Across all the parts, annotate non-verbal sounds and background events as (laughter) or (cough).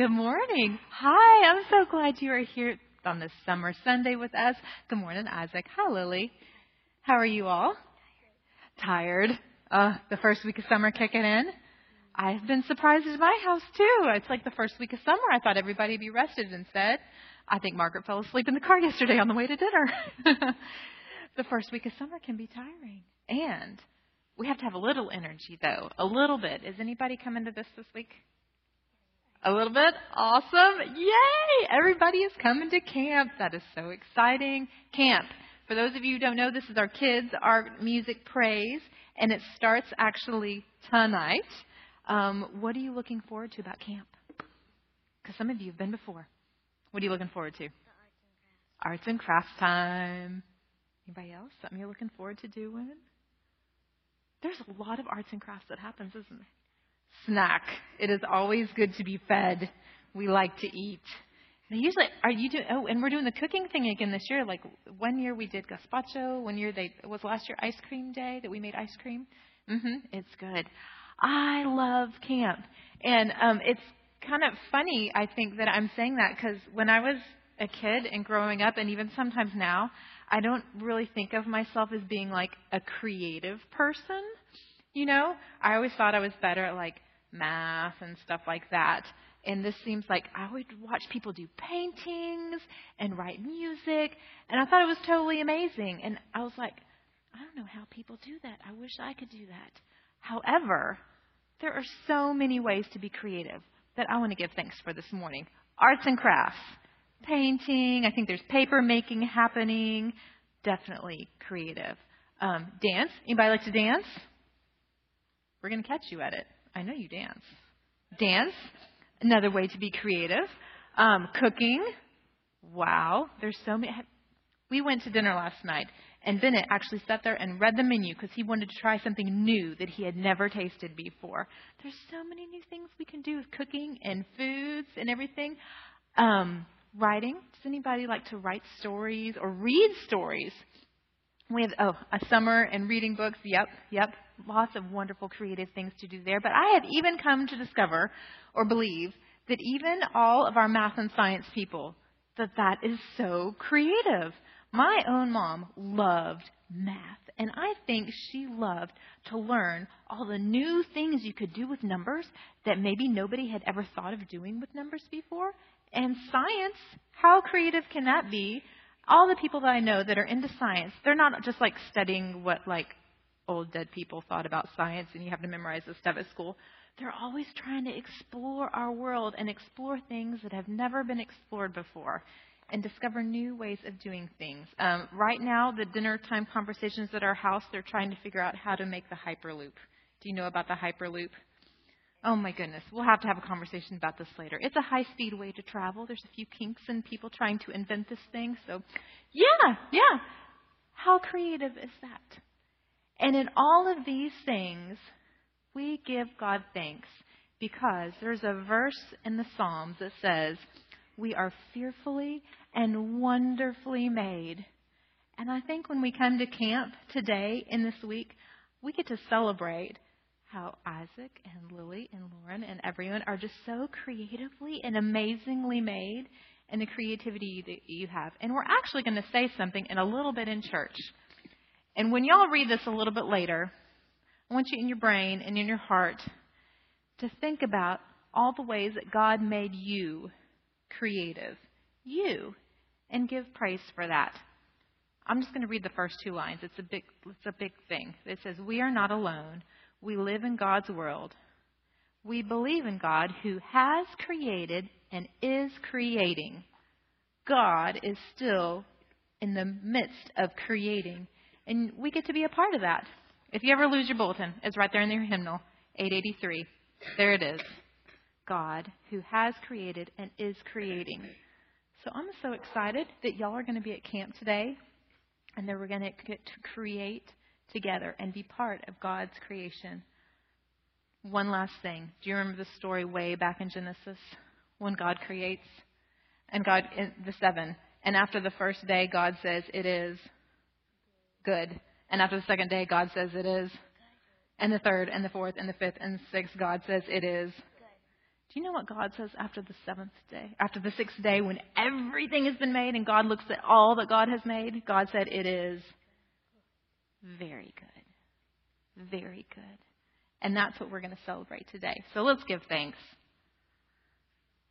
Good morning. Hi, I'm so glad you are here on this summer Sunday with us. Good morning, Isaac. Hi, Lily. How are you all? Tired. Uh, the first week of summer kicking in. I've been surprised at my house too. It's like the first week of summer. I thought everybody would be rested. Instead, I think Margaret fell asleep in the car yesterday on the way to dinner. (laughs) the first week of summer can be tiring. And we have to have a little energy though. A little bit. Is anybody coming to this this week? A little bit? Awesome. Yay! Everybody is coming to camp. That is so exciting. Camp. For those of you who don't know, this is our kids' art music praise, and it starts actually tonight. Um, what are you looking forward to about camp? Because some of you have been before. What are you looking forward to? Arts and crafts time. Anybody else? Something you're looking forward to doing? There's a lot of arts and crafts that happens, isn't there? Snack. It is always good to be fed. We like to eat. Now, usually, are you doing? Oh, and we're doing the cooking thing again this year. Like one year we did gazpacho. One year they was last year ice cream day that we made ice cream. Mhm. It's good. I love camp, and um, it's kind of funny. I think that I'm saying that because when I was a kid and growing up, and even sometimes now, I don't really think of myself as being like a creative person. You know, I always thought I was better at like math and stuff like that. And this seems like I would watch people do paintings and write music, and I thought it was totally amazing. And I was like, I don't know how people do that. I wish I could do that. However, there are so many ways to be creative that I want to give thanks for this morning. Arts and crafts, painting. I think there's paper making happening. Definitely creative. Um, dance. Anybody like to dance? We're going to catch you at it. I know you dance. Dance. Another way to be creative. Um, cooking. Wow. There's so many. We went to dinner last night, and Bennett actually sat there and read the menu because he wanted to try something new that he had never tasted before. There's so many new things we can do with cooking and foods and everything. Um, writing. Does anybody like to write stories or read stories? We have oh a summer and reading books. Yep, yep. Lots of wonderful creative things to do there. But I have even come to discover or believe that even all of our math and science people that that is so creative. My own mom loved math, and I think she loved to learn all the new things you could do with numbers that maybe nobody had ever thought of doing with numbers before. And science, how creative can that be? All the people that I know that are into science, they're not just like studying what like old dead people thought about science and you have to memorize this stuff at school. They're always trying to explore our world and explore things that have never been explored before and discover new ways of doing things. Um, right now, the dinner time conversations at our house, they're trying to figure out how to make the Hyperloop. Do you know about the Hyperloop? Oh my goodness, we'll have to have a conversation about this later. It's a high speed way to travel. There's a few kinks in people trying to invent this thing. So, yeah, yeah. How creative is that? And in all of these things, we give God thanks because there's a verse in the Psalms that says, We are fearfully and wonderfully made. And I think when we come to camp today in this week, we get to celebrate how Isaac and Lily and Lauren and everyone are just so creatively and amazingly made and the creativity that you have. And we're actually going to say something in a little bit in church. And when y'all read this a little bit later, I want you in your brain and in your heart to think about all the ways that God made you creative. You. And give praise for that. I'm just going to read the first two lines. It's a big, it's a big thing. It says, We are not alone. We live in God's world. We believe in God who has created and is creating. God is still in the midst of creating, and we get to be a part of that. If you ever lose your bulletin, it's right there in your hymnal, 883. There it is. God who has created and is creating. So I'm so excited that y'all are going to be at camp today and that we're going to get to create together and be part of God's creation. One last thing. Do you remember the story way back in Genesis when God creates? And God, the seven. And after the first day, God says, It is good. And after the second day, God says, It is. And the third, and the fourth, and the fifth, and the sixth, God says, It is. Do you know what God says after the seventh day? After the sixth day, when everything has been made and God looks at all that God has made, God said, It is very good. Very good. And that's what we're going to celebrate today. So let's give thanks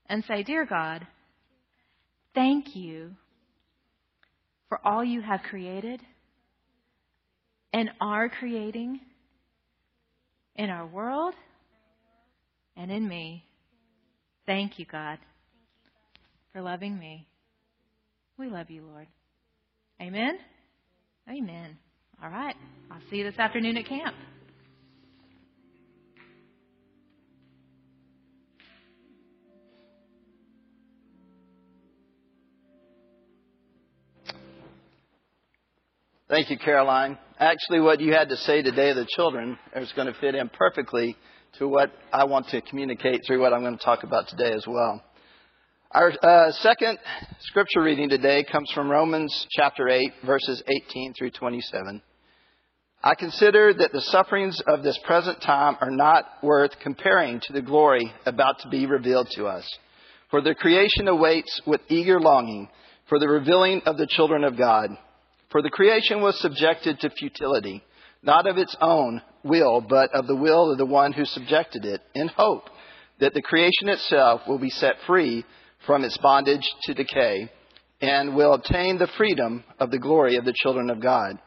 and say, Dear God, thank you for all you have created and are creating in our world and in me. Thank you, God, for loving me. We love you, Lord. Amen? Amen. All right. I'll see you this afternoon at camp. Thank you, Caroline. Actually, what you had to say today to the children is going to fit in perfectly to what I want to communicate through what I'm going to talk about today as well. Our uh, second scripture reading today comes from Romans chapter 8, verses 18 through 27. I consider that the sufferings of this present time are not worth comparing to the glory about to be revealed to us. For the creation awaits with eager longing for the revealing of the children of God. For the creation was subjected to futility not of its own will, but of the will of the one who subjected it, in hope that the creation itself will be set free from its bondage to decay and will obtain the freedom of the glory of the children of God.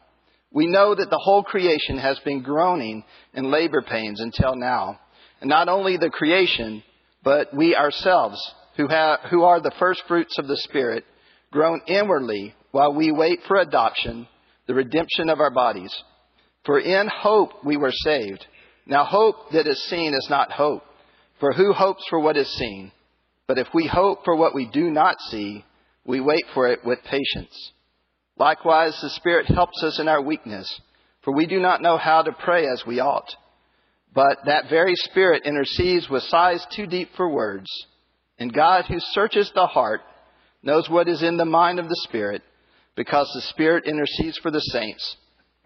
We know that the whole creation has been groaning in labor pains until now. And not only the creation, but we ourselves, who, have, who are the first fruits of the Spirit, groan inwardly while we wait for adoption, the redemption of our bodies. For in hope we were saved. Now hope that is seen is not hope. For who hopes for what is seen? But if we hope for what we do not see, we wait for it with patience. Likewise, the Spirit helps us in our weakness, for we do not know how to pray as we ought. But that very Spirit intercedes with sighs too deep for words. And God, who searches the heart, knows what is in the mind of the Spirit, because the Spirit intercedes for the saints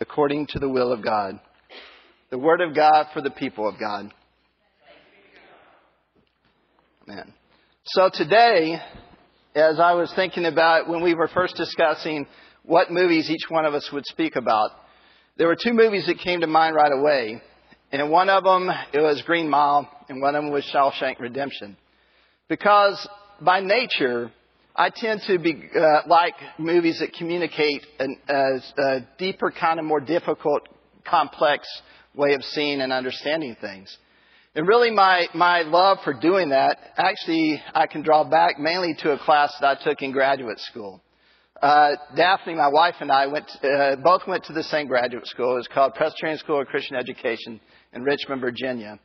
according to the will of God. The Word of God for the people of God. Amen. So today, as I was thinking about when we were first discussing what movies each one of us would speak about, there were two movies that came to mind right away. And one of them, it was Green Mile, and one of them was Shawshank Redemption. Because by nature, I tend to be uh, like movies that communicate an, a, a deeper, kind of more difficult, complex way of seeing and understanding things. And really, my, my love for doing that, actually, I can draw back mainly to a class that I took in graduate school. Uh, Daphne, my wife, and I went, uh, both went to the same graduate school. It was called Presbyterian School of Christian Education in Richmond, Virginia.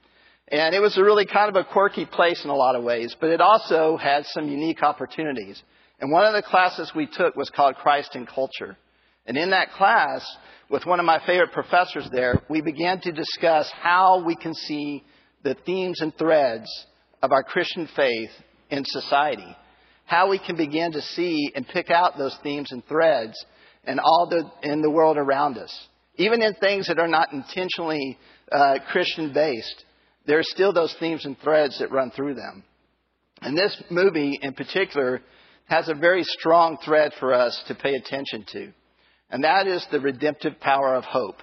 And it was a really kind of a quirky place in a lot of ways, but it also had some unique opportunities. And one of the classes we took was called Christ and Culture. And in that class, with one of my favorite professors there, we began to discuss how we can see the themes and threads of our Christian faith in society. How we can begin to see and pick out those themes and threads in all the, in the world around us. Even in things that are not intentionally uh, Christian based there are still those themes and threads that run through them. And this movie in particular has a very strong thread for us to pay attention to. And that is the redemptive power of hope.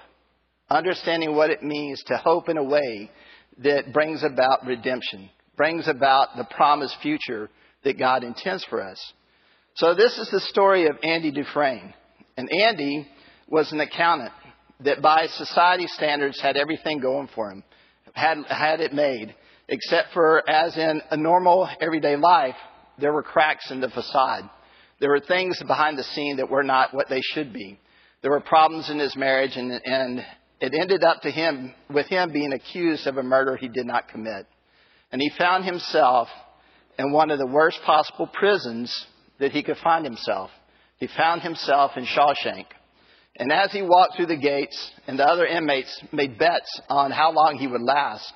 Understanding what it means to hope in a way that brings about redemption, brings about the promised future that God intends for us. So this is the story of Andy Dufresne. And Andy was an accountant that by society standards had everything going for him had, had it made, except for as in a normal everyday life, there were cracks in the facade. There were things behind the scene that were not what they should be. There were problems in his marriage, and, and it ended up to him with him being accused of a murder he did not commit. And he found himself in one of the worst possible prisons that he could find himself. He found himself in Shawshank. And as he walked through the gates and the other inmates made bets on how long he would last,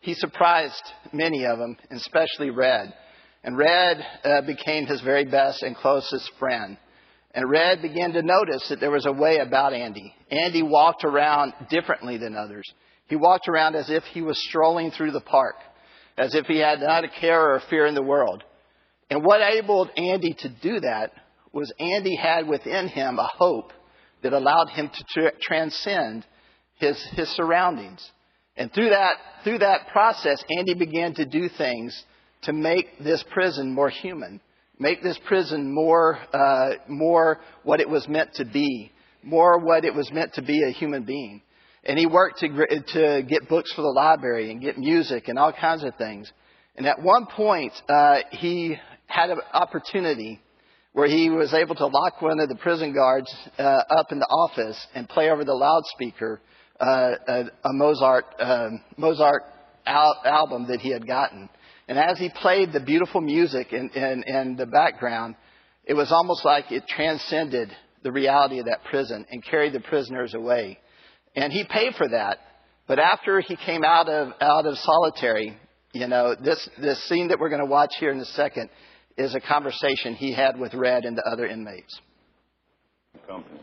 he surprised many of them, especially Red. And Red uh, became his very best and closest friend. And Red began to notice that there was a way about Andy. Andy walked around differently than others. He walked around as if he was strolling through the park. as if he had not a care or fear in the world. And what enabled Andy to do that was Andy had within him a hope that allowed him to tra- transcend his, his surroundings. And through that, through that process, Andy began to do things to make this prison more human, make this prison more, uh, more what it was meant to be, more what it was meant to be a human being. And he worked to, to get books for the library and get music and all kinds of things. And at one point, uh, he had an opportunity where he was able to lock one of the prison guards uh, up in the office and play over the loudspeaker uh, a, a, Mozart um, Mozart al- album that he had gotten. And as he played the beautiful music in, in, in the background, it was almost like it transcended the reality of that prison and carried the prisoners away. And he paid for that. But after he came out of out of solitary, you know, this this scene that we're going to watch here in a second is a conversation he had with Red and the other inmates. Company.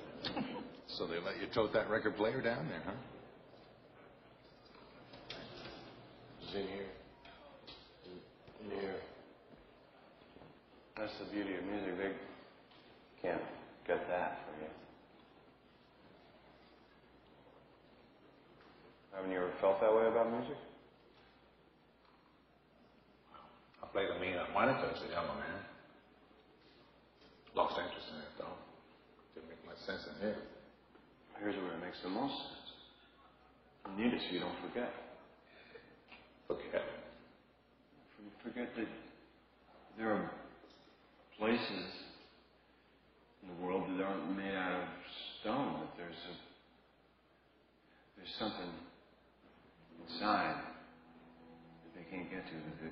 So they let you tote that record player down there, huh? It's in here. In here. That's the beauty of music. They can't get that for you. Haven't you ever felt that way about music? I played a mean harmonica as a young man. Lost interest in it, though. Didn't make much sense in here. Here's where it makes the most sense. You need it so you don't forget. Forget. Forget that there are places in the world that aren't made out of stone, that there's a there's something inside that they can't get to, that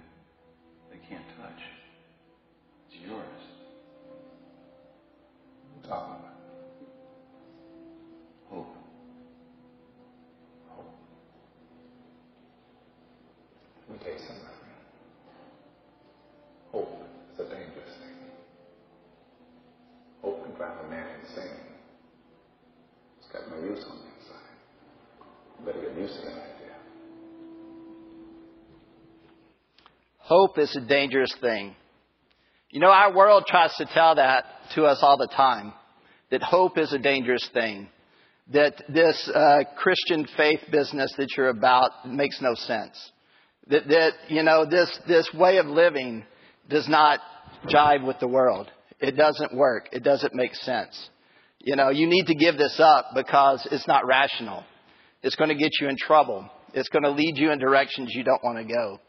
can't touch. It's yours. About Hope. hope. Let me tell you something. Hope is a dangerous thing. Hope can drive a man insane. It's got no use on the inside. You better get used to that Hope is a dangerous thing. You know, our world tries to tell that to us all the time. That hope is a dangerous thing. That this uh, Christian faith business that you're about makes no sense. That, that, you know, this, this way of living does not jive with the world. It doesn't work. It doesn't make sense. You know, you need to give this up because it's not rational. It's going to get you in trouble. It's going to lead you in directions you don't want to go.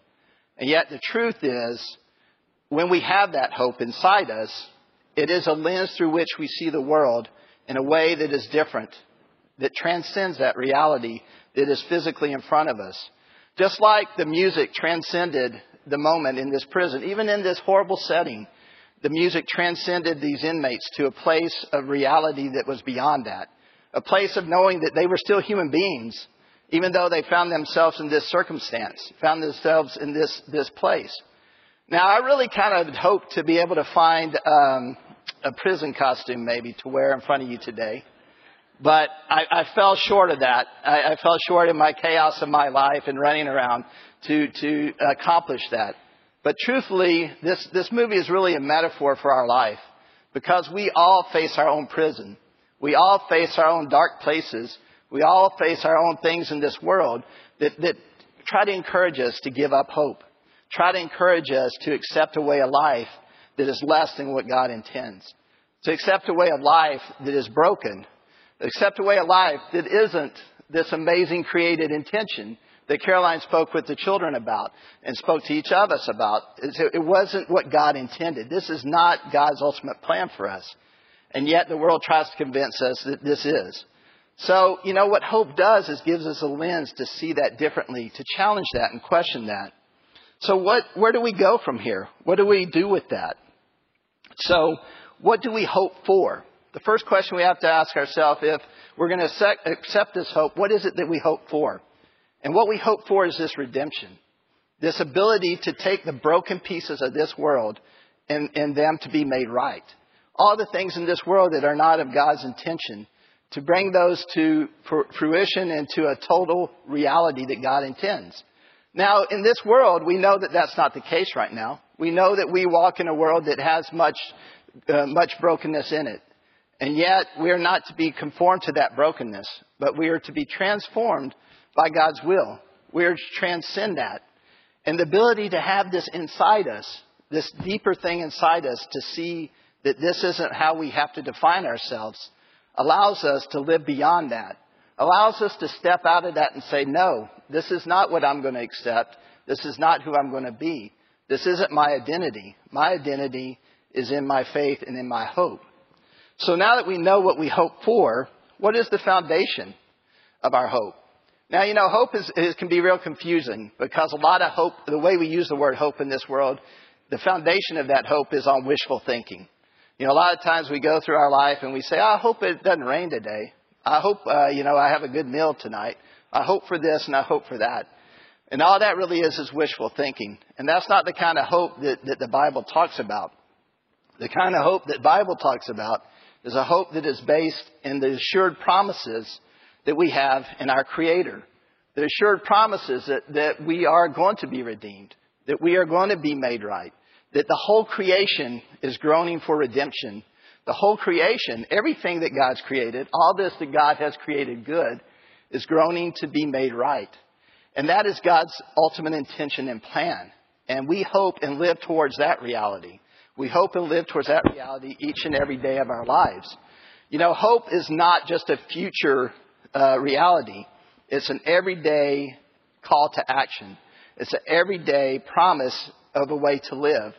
And yet the truth is, when we have that hope inside us, it is a lens through which we see the world in a way that is different, that transcends that reality that is physically in front of us. Just like the music transcended the moment in this prison, even in this horrible setting, the music transcended these inmates to a place of reality that was beyond that. A place of knowing that they were still human beings, even though they found themselves in this circumstance, found themselves in this, this place. Now, I really kind of hoped to be able to find um, a prison costume maybe to wear in front of you today. But I, I fell short of that. I, I fell short in my chaos of my life and running around to, to accomplish that. But truthfully, this, this movie is really a metaphor for our life because we all face our own prison. We all face our own dark places. We all face our own things in this world that, that try to encourage us to give up hope. Try to encourage us to accept a way of life that is less than what God intends. To accept a way of life that is broken. Accept a way of life that isn't this amazing created intention that Caroline spoke with the children about and spoke to each of us about. It wasn't what God intended. This is not God's ultimate plan for us. And yet the world tries to convince us that this is. So, you know, what hope does is gives us a lens to see that differently, to challenge that and question that. So what, where do we go from here? What do we do with that? So, what do we hope for? The first question we have to ask ourselves if we're going to accept this hope, what is it that we hope for? And what we hope for is this redemption. This ability to take the broken pieces of this world and, and them to be made right. All the things in this world that are not of God's intention, to bring those to fruition and to a total reality that God intends. Now, in this world, we know that that's not the case right now. We know that we walk in a world that has much, uh, much brokenness in it. And yet, we are not to be conformed to that brokenness, but we are to be transformed by God's will. We are to transcend that. And the ability to have this inside us, this deeper thing inside us to see that this isn't how we have to define ourselves, allows us to live beyond that. Allows us to step out of that and say, no, this is not what I'm going to accept. This is not who I'm going to be. This isn't my identity. My identity is in my faith and in my hope. So now that we know what we hope for, what is the foundation of our hope? Now, you know, hope is, is, can be real confusing because a lot of hope, the way we use the word hope in this world, the foundation of that hope is on wishful thinking. You know, a lot of times we go through our life and we say, I hope it doesn't rain today. I hope, uh, you know, I have a good meal tonight. I hope for this and I hope for that. And all that really is is wishful thinking. And that's not the kind of hope that, that the Bible talks about. The kind of hope that Bible talks about is a hope that is based in the assured promises that we have in our Creator. The assured promises that, that we are going to be redeemed, that we are going to be made right, that the whole creation is groaning for redemption. The whole creation, everything that God's created, all this that God has created good, is groaning to be made right. And that is God's ultimate intention and plan. And we hope and live towards that reality. We hope and live towards that reality each and every day of our lives. You know, hope is not just a future uh, reality. It's an everyday call to action. It's an everyday promise of a way to live.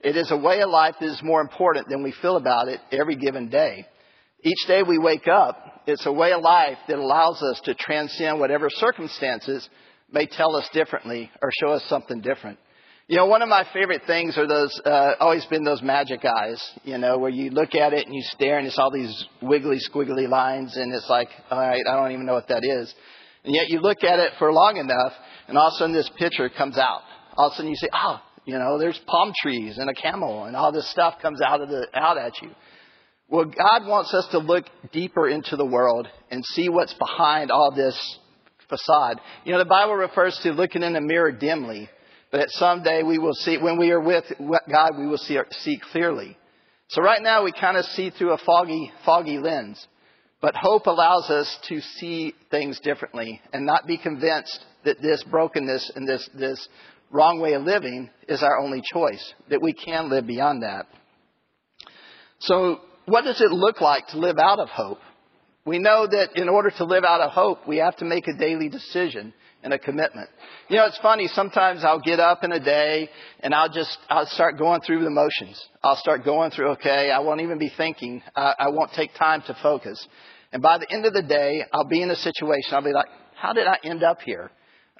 It is a way of life that is more important than we feel about it every given day. Each day we wake up, it's a way of life that allows us to transcend whatever circumstances may tell us differently or show us something different. You know, one of my favorite things are those, uh, always been those magic eyes, you know, where you look at it and you stare and it's all these wiggly, squiggly lines and it's like, all right, I don't even know what that is. And yet you look at it for long enough and all of a sudden this picture comes out. All of a sudden you say, oh, you know, there's palm trees and a camel and all this stuff comes out of the, out at you. Well, God wants us to look deeper into the world and see what's behind all this facade. You know, the Bible refers to looking in the mirror dimly, but at someday we will see, when we are with God, we will see, see clearly. So right now we kind of see through a foggy, foggy lens. But hope allows us to see things differently and not be convinced that this brokenness and this, this wrong way of living is our only choice, that we can live beyond that. So what does it look like to live out of hope? We know that in order to live out of hope, we have to make a daily decision and a commitment. You know, it's funny. Sometimes I'll get up in a day and I'll just, I'll start going through the motions. I'll start going through, okay, I won't even be thinking. I, I won't take time to focus. And by the end of the day, I'll be in a situation, I'll be like, how did I end up here?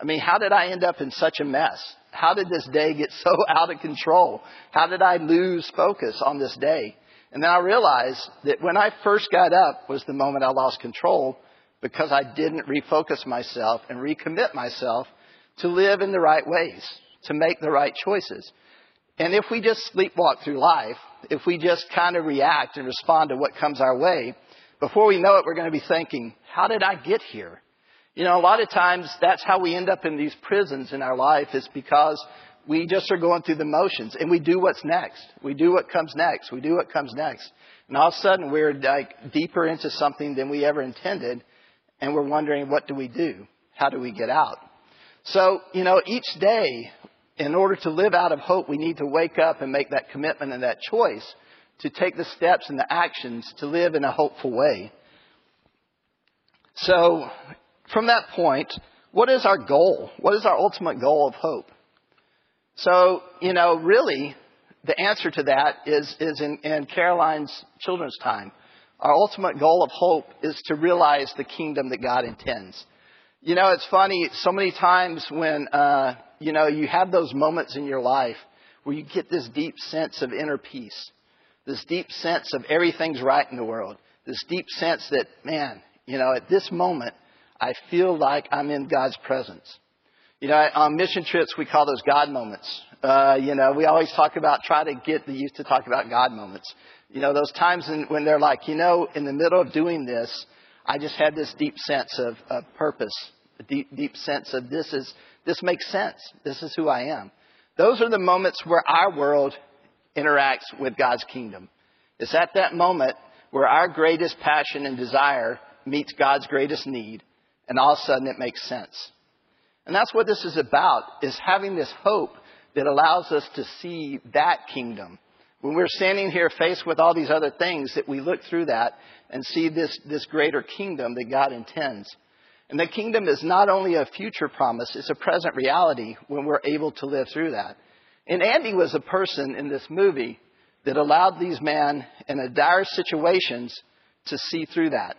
I mean, how did I end up in such a mess? How did this day get so (laughs) out of control? How did I lose focus on this day? And then I realized that when I first got up was the moment I lost control because I didn't refocus myself and recommit myself to live in the right ways, to make the right choices. And if we just sleepwalk through life, if we just kind of react and respond to what comes our way, before we know it, we're going to be thinking, how did I get here? You know, a lot of times that's how we end up in these prisons in our life is because we just are going through the motions and we do what's next. We do what comes next. We do what comes next. And all of a sudden we're like deeper into something than we ever intended and we're wondering what do we do? How do we get out? So, you know, each day, in order to live out of hope, we need to wake up and make that commitment and that choice to take the steps and the actions to live in a hopeful way. So, from that point, what is our goal? What is our ultimate goal of hope? So, you know, really, the answer to that is, is in, in Caroline's children's time. Our ultimate goal of hope is to realize the kingdom that God intends. You know, it's funny, so many times when, uh, you know, you have those moments in your life where you get this deep sense of inner peace, this deep sense of everything's right in the world, this deep sense that, man, you know, at this moment, I feel like I'm in God's presence. You know, on mission trips, we call those God moments. Uh, you know, we always talk about, try to get the youth to talk about God moments. You know, those times in, when they're like, you know, in the middle of doing this, I just had this deep sense of, of purpose, a deep, deep sense of this is, This makes sense. This is who I am. Those are the moments where our world interacts with God's kingdom. It's at that moment where our greatest passion and desire meets God's greatest need, and all of a sudden it makes sense. And that's what this is about, is having this hope that allows us to see that kingdom. When we're standing here faced with all these other things, that we look through that and see this, this greater kingdom that God intends. And the kingdom is not only a future promise, it's a present reality when we're able to live through that. And Andy was a person in this movie that allowed these men in a dire situations to see through that.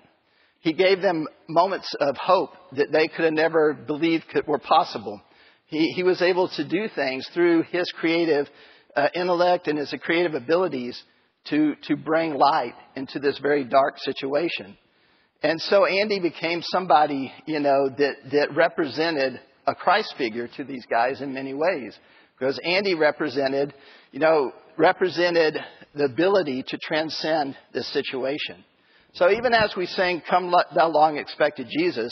He gave them moments of hope that they could have never believed could, were possible. He, he was able to do things through his creative uh, intellect and his creative abilities to, to bring light into this very dark situation. And so Andy became somebody, you know, that, that represented a Christ figure to these guys in many ways. Because Andy represented, you know, represented the ability to transcend this situation. So even as we sing, Come Thou Long Expected Jesus,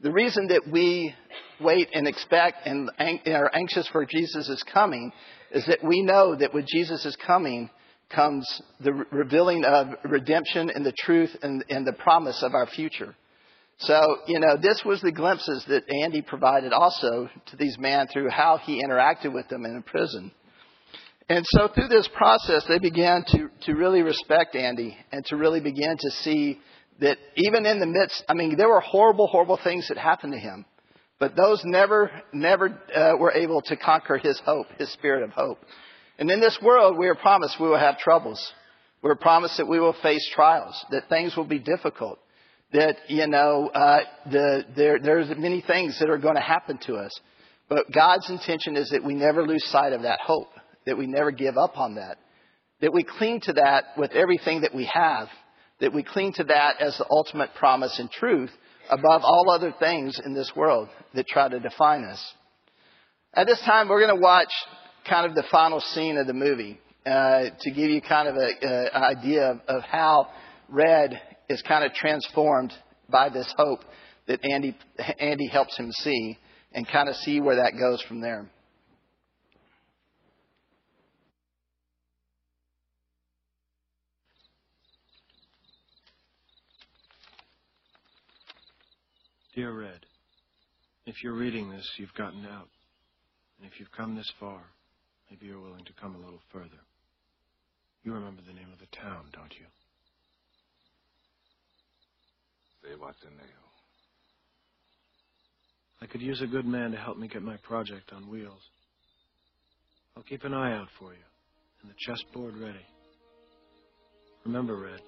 the reason that we wait and expect and are anxious for Jesus' coming is that we know that with Jesus' coming comes the revealing of redemption and the truth and, and the promise of our future. So, you know, this was the glimpses that Andy provided also to these men through how he interacted with them in prison. And so through this process, they began to, to really respect Andy and to really begin to see that even in the midst, I mean, there were horrible, horrible things that happened to him, but those never, never uh, were able to conquer his hope, his spirit of hope. And in this world, we are promised we will have troubles. We're promised that we will face trials, that things will be difficult, that, you know, uh, the, there, there's many things that are going to happen to us. But God's intention is that we never lose sight of that hope that we never give up on that, that we cling to that with everything that we have, that we cling to that as the ultimate promise and truth above all other things in this world that try to define us. At this time, we're going to watch kind of the final scene of the movie uh, to give you kind of an idea of, of how Red is kind of transformed by this hope that Andy, Andy helps him see and kind of see where that goes from there. Dear Red, if you're reading this, you've gotten out. And if you've come this far, maybe you're willing to come a little further. You remember the name of the town, don't you? Zihuatanejo. I could use a good man to help me get my project on wheels. I'll keep an eye out for you, and the chessboard ready. Remember, Red,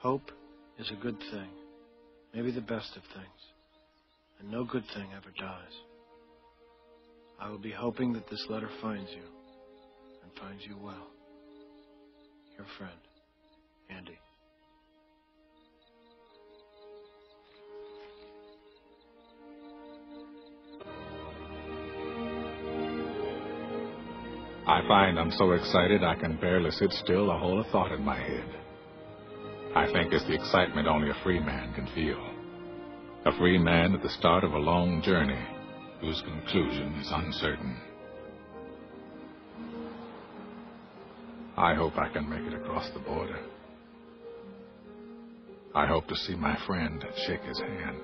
hope is a good thing maybe the best of things, and no good thing ever dies. I will be hoping that this letter finds you, and finds you well. Your friend, Andy. I find I'm so excited I can barely sit still a thought in my head. I think it's the excitement only a free man can feel. A free man at the start of a long journey whose conclusion is uncertain. I hope I can make it across the border. I hope to see my friend and shake his hand.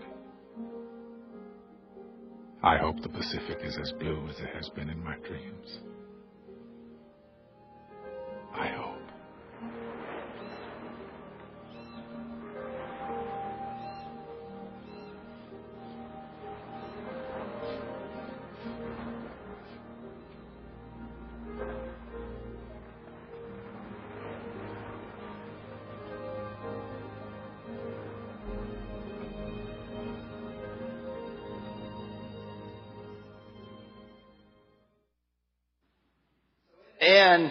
I hope the Pacific is as blue as it has been in my dreams. And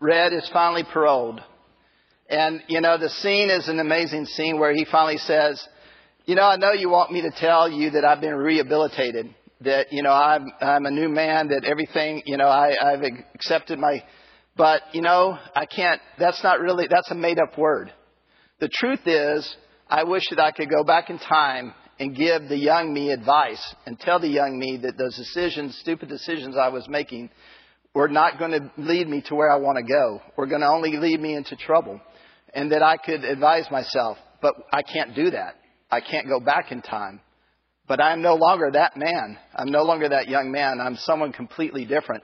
Red is finally paroled. And, you know, the scene is an amazing scene where he finally says, You know, I know you want me to tell you that I've been rehabilitated, that, you know, I'm, I'm a new man, that everything, you know, I, I've accepted my. But, you know, I can't, that's not really, that's a made up word. The truth is, I wish that I could go back in time and give the young me advice and tell the young me that those decisions, stupid decisions I was making, were not going to lead me to where I want to go. Were going to only lead me into trouble. And that I could advise myself, but I can't do that. I can't go back in time. But I'm no longer that man. I'm no longer that young man. I'm someone completely different.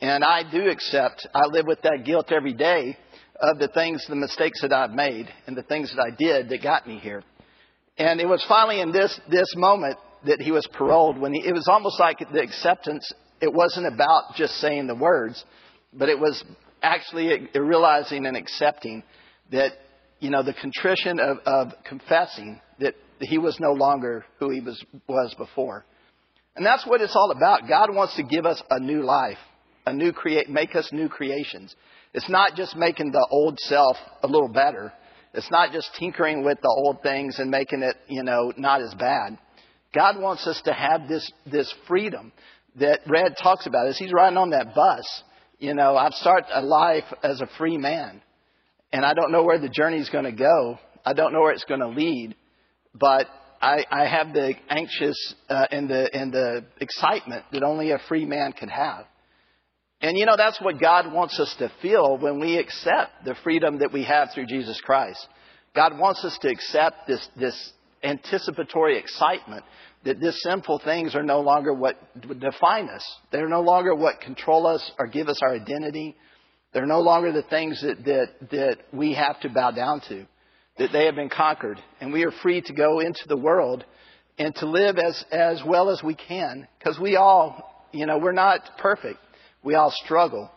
And I do accept, I live with that guilt every day of the things, the mistakes that I've made and the things that I did that got me here. And it was finally in this, this moment that he was paroled when he, it was almost like the acceptance, it wasn't about just saying the words, but it was actually realizing and accepting that, you know, the contrition of, of confessing that he was no longer who he was, was before. And that's what it's all about. God wants to give us a new life, a new create, make us new creations. It's not just making the old self a little better. It's not just tinkering with the old things and making it, you know, not as bad. God wants us to have this, this freedom that Red talks about is he's riding on that bus. You know, I've started a life as a free man. And I don't know where the journey's going to go. I don't know where it's going to lead. But I, I have the anxious uh, and, the, and the excitement that only a free man can have. And you know, that's what God wants us to feel when we accept the freedom that we have through Jesus Christ. God wants us to accept this, this anticipatory excitement that these sinful things are no longer what define us. They're no longer what control us or give us our identity. They're no longer the things that, that, that we have to bow down to, that they have been conquered. And we are free to go into the world and to live as, as well as we can. Because we all, you know, we're not perfect. We all struggle.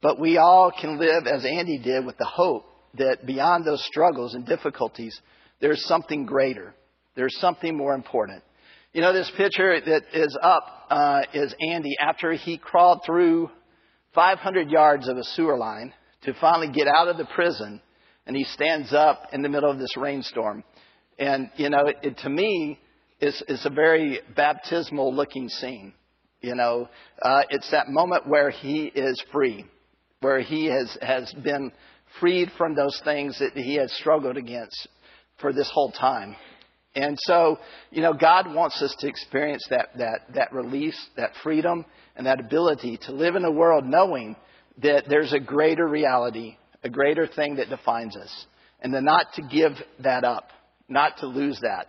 But we all can live as Andy did with the hope that beyond those struggles and difficulties, there's something greater. There's something more important. You know, this picture that is up uh, is Andy after he crawled through 500 yards of a sewer line to finally get out of the prison, and he stands up in the middle of this rainstorm. And, you know, it, it, to me, it's, is a very baptismal looking scene. You know, uh, it's that moment where he is free, where he has, has been freed from those things that he has struggled against for this whole time. And so, you know, God wants us to experience that, that, that release, that freedom, and that ability to live in a world knowing that there's a greater reality, a greater thing that defines us. And then not to give that up, not to lose that,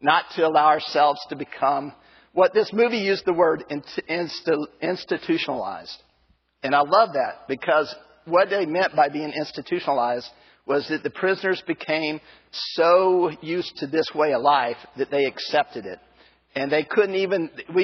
not to allow ourselves to become what this movie used the word institutionalized. And I love that because what they meant by being institutionalized was that the prisoners became so used to this way of life that they accepted it. And they couldn't even, we